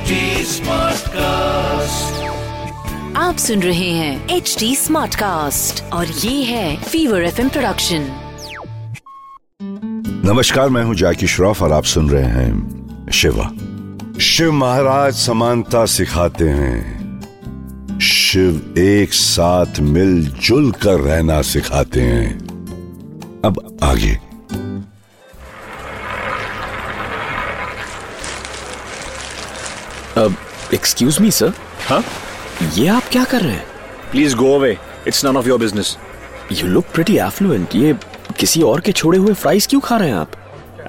HD Smartcast. आप सुन रहे हैं एच डी स्मार्ट कास्ट और ये है फीवर एफ़ प्रोडक्शन नमस्कार मैं हूँ जैकी श्रॉफ और आप सुन रहे हैं शिवा। शिव महाराज समानता सिखाते हैं। शिव एक साथ मिलजुल कर रहना सिखाते हैं। अब आगे। एक्सक्यूज मी सर हाँ ये आप क्या कर रहे हैं? Please go away it's none of your business you look pretty affluent ये किसी और के छोड़े हुए फ्राइज क्यों खा रहे हैं आप?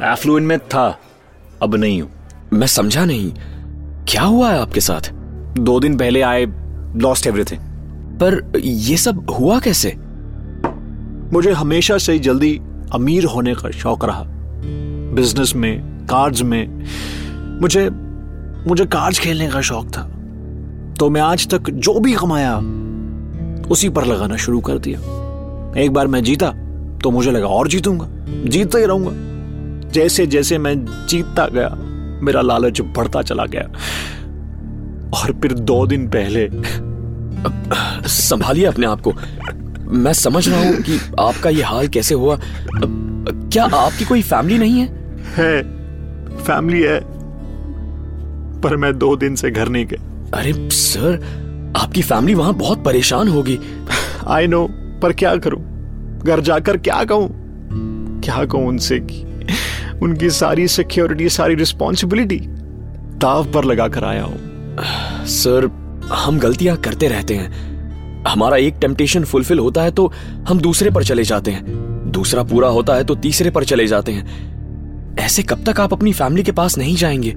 एफ्लुएंट में था. अब नहीं हूँ. मैं समझा नहीं। क्या हुआ है आपके साथ? दो दिन पहले आए लॉस्ट एवरीथिंग पर ये सब हुआ कैसे? मुझे हमेशा से ही जल्दी अमीर होने का शौक रहा। बिज़नेस में कार्ड्स में मुझे मुझे कार्ड्स खेलने का शौक था। तो मैं आज तक जो भी कमाया, उसी पर लगाना शुरू कर दिया। एक बार मैं जीता तो मुझे लगा और जीतूँगा। जीतता ही रहूँगा। जैसे जैसे मैं जीतता गया, मेरा लालच बढ़ता चला गया। और फिर दो दिन पहले, संभालिए अपने आप को। मैं समझ रहा हूँ कि आपका ये हाल कैसे हुआ। क्या आपकी कोई फैमिली नहीं है? है। फैमिली है। पर मैं दो दिन से घर नहीं गया। अरे सर आपकी फैमिली वहाँ बहुत परेशान होगी। आई नो पर क्या करूँ? घर जाकर क्या कहूँ? क्या कहूँ उनसे कि उनकी सारी सिक्योरिटी सारी रिस्पॉन्सिबिलिटी दाव पर लगा कर आया हूँ। सर हम गलतियाँ करते रहते हैं। हमारा एक टेम्पटेशन फुलफिल होता है तो हम दूसरे पर चले जाते हैं। दूसरा पूरा होता है तो तीसरे पर चले जाते हैं। ऐसे कब तक आप अपनी फैमिली के पास नहीं जाएँगे?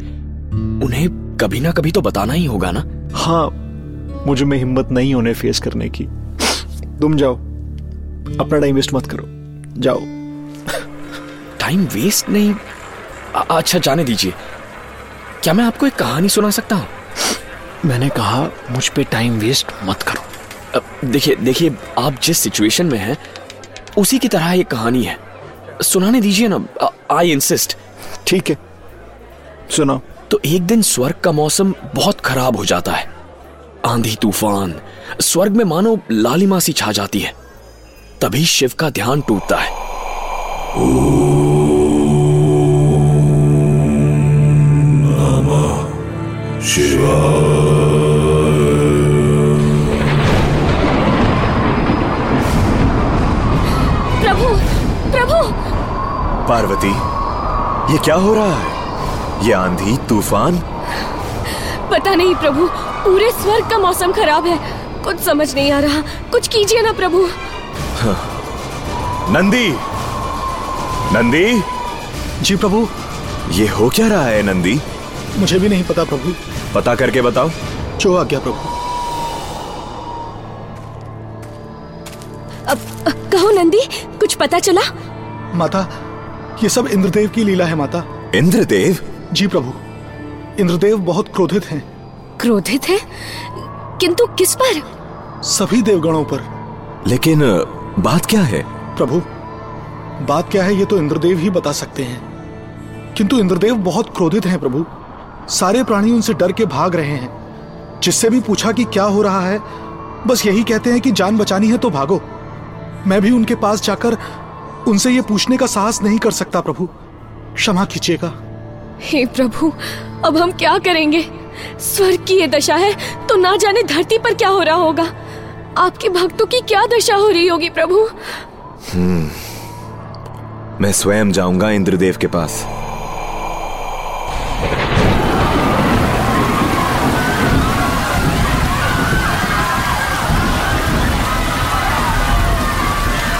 उन्हें कभी ना कभी तो बताना ही होगा ना। हाँ मुझे में हिम्मत नहीं होने फेस करने की। तुम जाओ अपना टाइम वेस्ट मत करो। जाओ। टाइम वेस्ट नहीं? अच्छा जाने दीजिए। क्या मैं आपको एक कहानी सुना सकता हूँ? मैंने कहा मुझ पे टाइम वेस्ट मत करो। देखिए देखिए आप जिस सिचुएशन में हैं उसी की तरह ये कहानी है। सुनाने दीजिए ना आई इंसिस्ट ठीक है। सुनो तो एक दिन स्वर्ग का मौसम बहुत खराब हो जाता है। आंधी तूफ़ान स्वर्ग में मानो लालिमा सी छा जाती है। तभी शिव का ध्यान टूटता है। प्रभु प्रभु। पार्वती ये क्या हो रहा है? ये आंधी तूफ़ान? पता नहीं प्रभु पूरे स्वर्ग का मौसम खराब है। कुछ समझ नहीं आ रहा। कुछ कीजिए ना प्रभु। नंदी! नंदी! जी प्रभु। ये हो क्या रहा है नंदी? मुझे भी नहीं पता प्रभु। पता करके बताओ। जो आ गया प्रभु। अब, अब कहो नंदी कुछ पता चला? माता ये सब इंद्रदेव की लीला है माता। इंद्रदेव? जी प्रभु इंद्रदेव बहुत क्रोधित हैं। क्रोधित है? किंतु किस पर? सभी देवगणों पर। लेकिन बात क्या है? प्रभु बात क्या है ये तो इंद्रदेव ही बता सकते हैं। किंतु इंद्रदेव बहुत क्रोधित हैं प्रभु। सारे प्राणी उनसे डर के भाग रहे हैं। जिससे भी पूछा कि क्या हो रहा है बस यही कहते हैं कि जान बचानी है तो भागो। मैं भी उनके पास जाकर उनसे ये पूछने का साहस नहीं कर सकता प्रभु। क्षमा कीजिएगा। हे प्रभु अब हम क्या करेंगे? स्वर्ग की ये दशा है तो ना जाने धरती पर क्या हो रहा होगा। आपके भक्तों की क्या दशा हो रही होगी प्रभु? मैं स्वयं जाऊँगा इंद्रदेव के पास।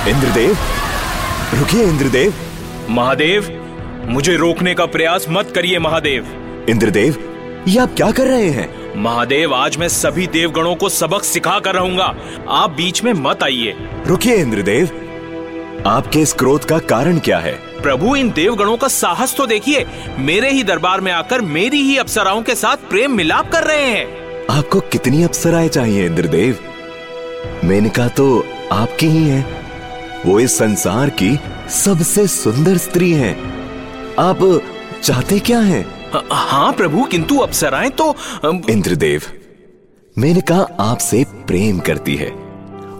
इंद्रदेव? रुकिए इंद्रदेव। महादेव मुझे रोकने का प्रयास मत करिए महादेव। इंद्रदेव ये आप क्या कर रहे हैं? महादेव आज मैं सभी देवगणों को सबक सिखा कर रहूँगा। आप बीच में मत आइए। रुकिए इंद्रदेव। आपके इस क्रोध का कारण क्या है? प्रभु इन देवगणों का साहस तो देखिए। मेरे ही दरबार में आकर मेरी ही अप्सराओं के साथ प्रेम मिलाप कर रहे हैं। आपको कितनी अप्सराएँ चाहिए इंद्रदेव? मेनका तो आपकी ही है। वो इस संसार की सबसे सुंदर स्त्री हैं। आप चाहते क्या हैं? हाँ प्रभु किंतु अप्सराएँ तो इंद्रदेव मेनका आपसे प्रेम करती है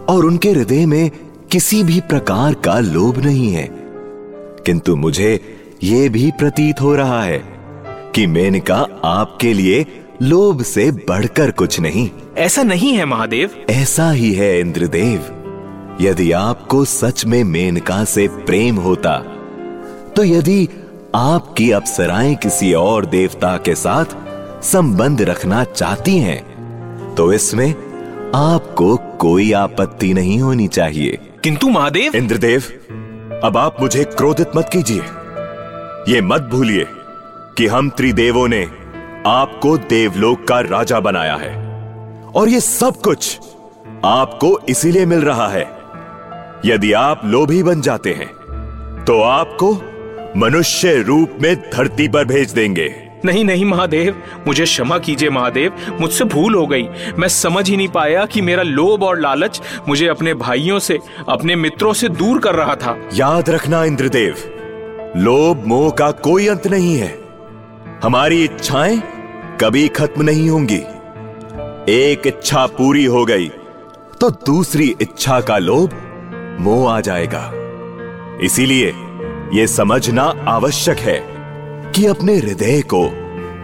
और उनके हृदय में किसी भी प्रकार का लोभ नहीं है। किंतु मुझे यह भी प्रतीत हो रहा है कि मेनका आपके लिए लोभ से बढ़कर कुछ नहीं। ऐसा नहीं है महादेव। ऐसा ही है इंद्रदेव। यदि आपको सच में मेनका से प्रेम होता तो यदि आपकी अप्सराएँ किसी और देवता के साथ संबंध रखना चाहती हैं तो इसमें आपको कोई आपत्ति नहीं होनी चाहिए। किंतु महादेव इंद्रदेव अब आप मुझे क्रोधित मत कीजिए। ये मत भूलिए कि हम त्रिदेवों ने आपको देवलोक का राजा बनाया है। और ये सब कुछ आपको इसीलिए मिल रहा है। यदि आप लोभी बन जाते हैं तो आपको मनुष्य रूप में धरती पर भेज देंगे। नहीं नहीं महादेव। मुझे क्षमा कीजिए महादेव। मुझसे भूल हो गई। मैं समझ ही नहीं पाया कि मेरा लोभ और लालच मुझे अपने भाइयों से अपने मित्रों से दूर कर रहा था। याद रखना इंद्रदेव। लोभ मोह का कोई अंत नहीं है। हमारी इच्छाएँ कभी खत्म नहीं होंगी। एक इच्छा पूरी हो गई तो दूसरी इच्छा का लोभ मोह आ जाएगा। इसीलिए यह समझना आवश्यक है कि अपने हृदय को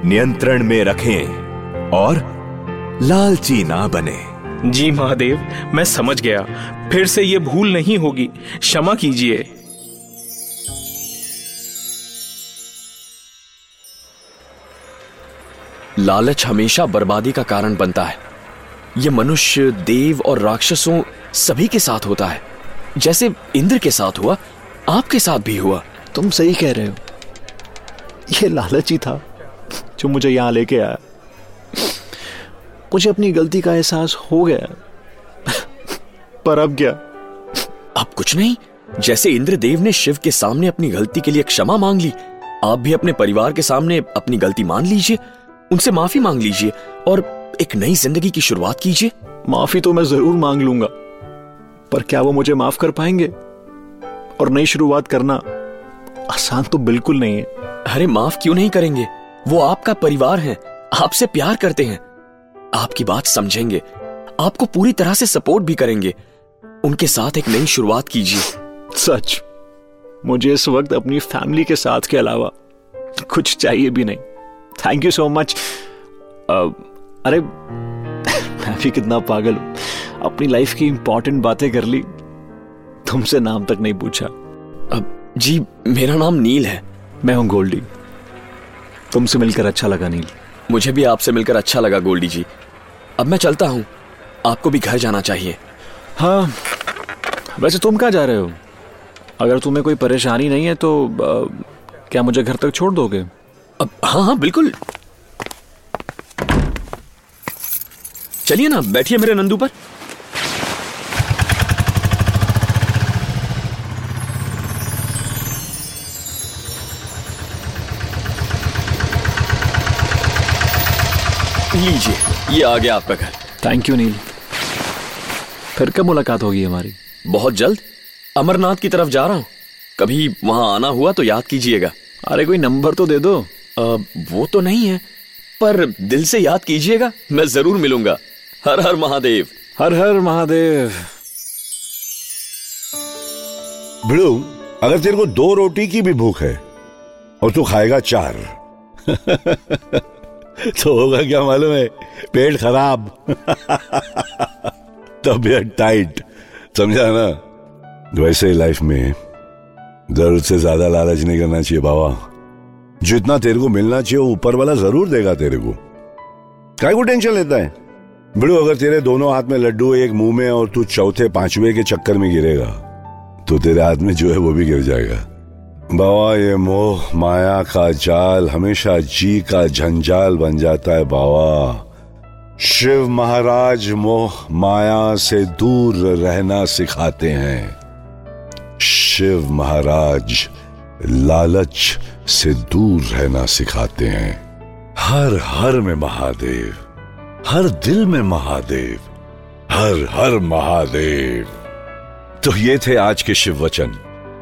नियंत्रण में रखें और लालची ना बने। जी महादेव मैं समझ गया। फिर से ये भूल नहीं होगी। क्षमा कीजिए। लालच हमेशा बर्बादी का कारण बनता है। ये मनुष्य देव और राक्षसों सभी के साथ होता है। जैसे इंद्र के साथ हुआ आपके साथ भी हुआ। तुम सही कह रहे हो। ये लालच ही था जो मुझे यहाँ लेके आया। मुझे अपनी गलती का एहसास हो गया। पर अब क्या? अब कुछ नहीं। जैसे इंद्रदेव ने शिव के सामने अपनी गलती के लिए क्षमा मांग ली आप भी अपने परिवार के सामने अपनी गलती मान लीजिए उनसे माफ़ी मांग लीजिए और एक नई ज़िंदगी की शुरुआत कीजिए। माफ़ी तो मैं ज़रूर मांग लूँगा पर क्या वो मुझे माफ़ कर पाएँगे? और नई शुरुआत करना आसान तो बिल्कुल नहीं है। अरे माफ़ क्यों नहीं करेंगे? वो आपका परिवार है। आपसे प्यार करते हैं। आपकी बात समझेंगे। आपको पूरी तरह से सपोर्ट भी करेंगे। उनके साथ एक नई शुरुआत कीजिए। सच। मुझे इस वक्त अपनी फैमिली के साथ के अलावा कुछ चाहिए भी नहीं। थैंक यू सो मच अरे मैं भी कितना पागल हूँ। अपनी लाइफ की इंपॉर्टेंट बातें कर ली। तुमसे नाम तक नहीं पूछा। अब जी मेरा नाम नील है। मैं हूँ गोल्डी। तुमसे मिलकर अच्छा लगा नील। मुझे भी आपसे मिलकर अच्छा लगा गोल्डी जी। अब मैं चलता हूँ। आपको भी घर जाना चाहिए। हाँ। वैसे तुम कहाँ जा रहे हो? अगर तुम्हें कोई परेशानी नहीं है तो आ, क्या मुझे घर तक छोड़ दोगे? अब हाँ हाँ बिल्कुल। चलिए ना बैठिए मेरे नंदू पर। लीजिए। ये आ गया आपका घर। थैंक यू नील फिर कब मुलाकात होगी हमारी? बहुत जल्द। अमरनाथ की तरफ़ जा रहा हूँ। कभी वहाँ आना हुआ तो याद कीजिएगा। अरे कोई नंबर तो दे दो। आ, वो तो नहीं है पर दिल से याद कीजिएगा मैं ज़रूर मिलूँगा। हर हर महादेव। हर हर महादेव। भिड़ू अगर तेरे को दो रोटी की भी भूख है और तू खाएगा चार। तो होगा क्या मालूम है? पेट खराब। तबीयत टाइट समझा ना? वैसे लाइफ में ज़रूरत से ज़्यादा लालच नहीं करना चाहिए बाबा। जितना तेरे को मिलना चाहिए, वो ऊपर वाला ज़रूर देगा तेरे को। काय को टेंशन लेता है? बिड़ू, अगर तेरे दोनों हाथ में लड्डू एक मुँह में और तू चौथे पांचवे के चक्कर में गिरेगा तो तेरे हाथ में जो है वो भी गिर जाएगा। बाबा ये मोह, माया का जाल, हमेशा जी का झंझाल बन जाता है बाबा शिव महाराज मोह, माया से दूर रहना सिखाते हैं। शिव महाराज लालच से दूर रहना सिखाते हैं। हर हर में महादेव, हर दिल में महादेव, हर हर महादेव। तो ये थे आज के शिव वचन।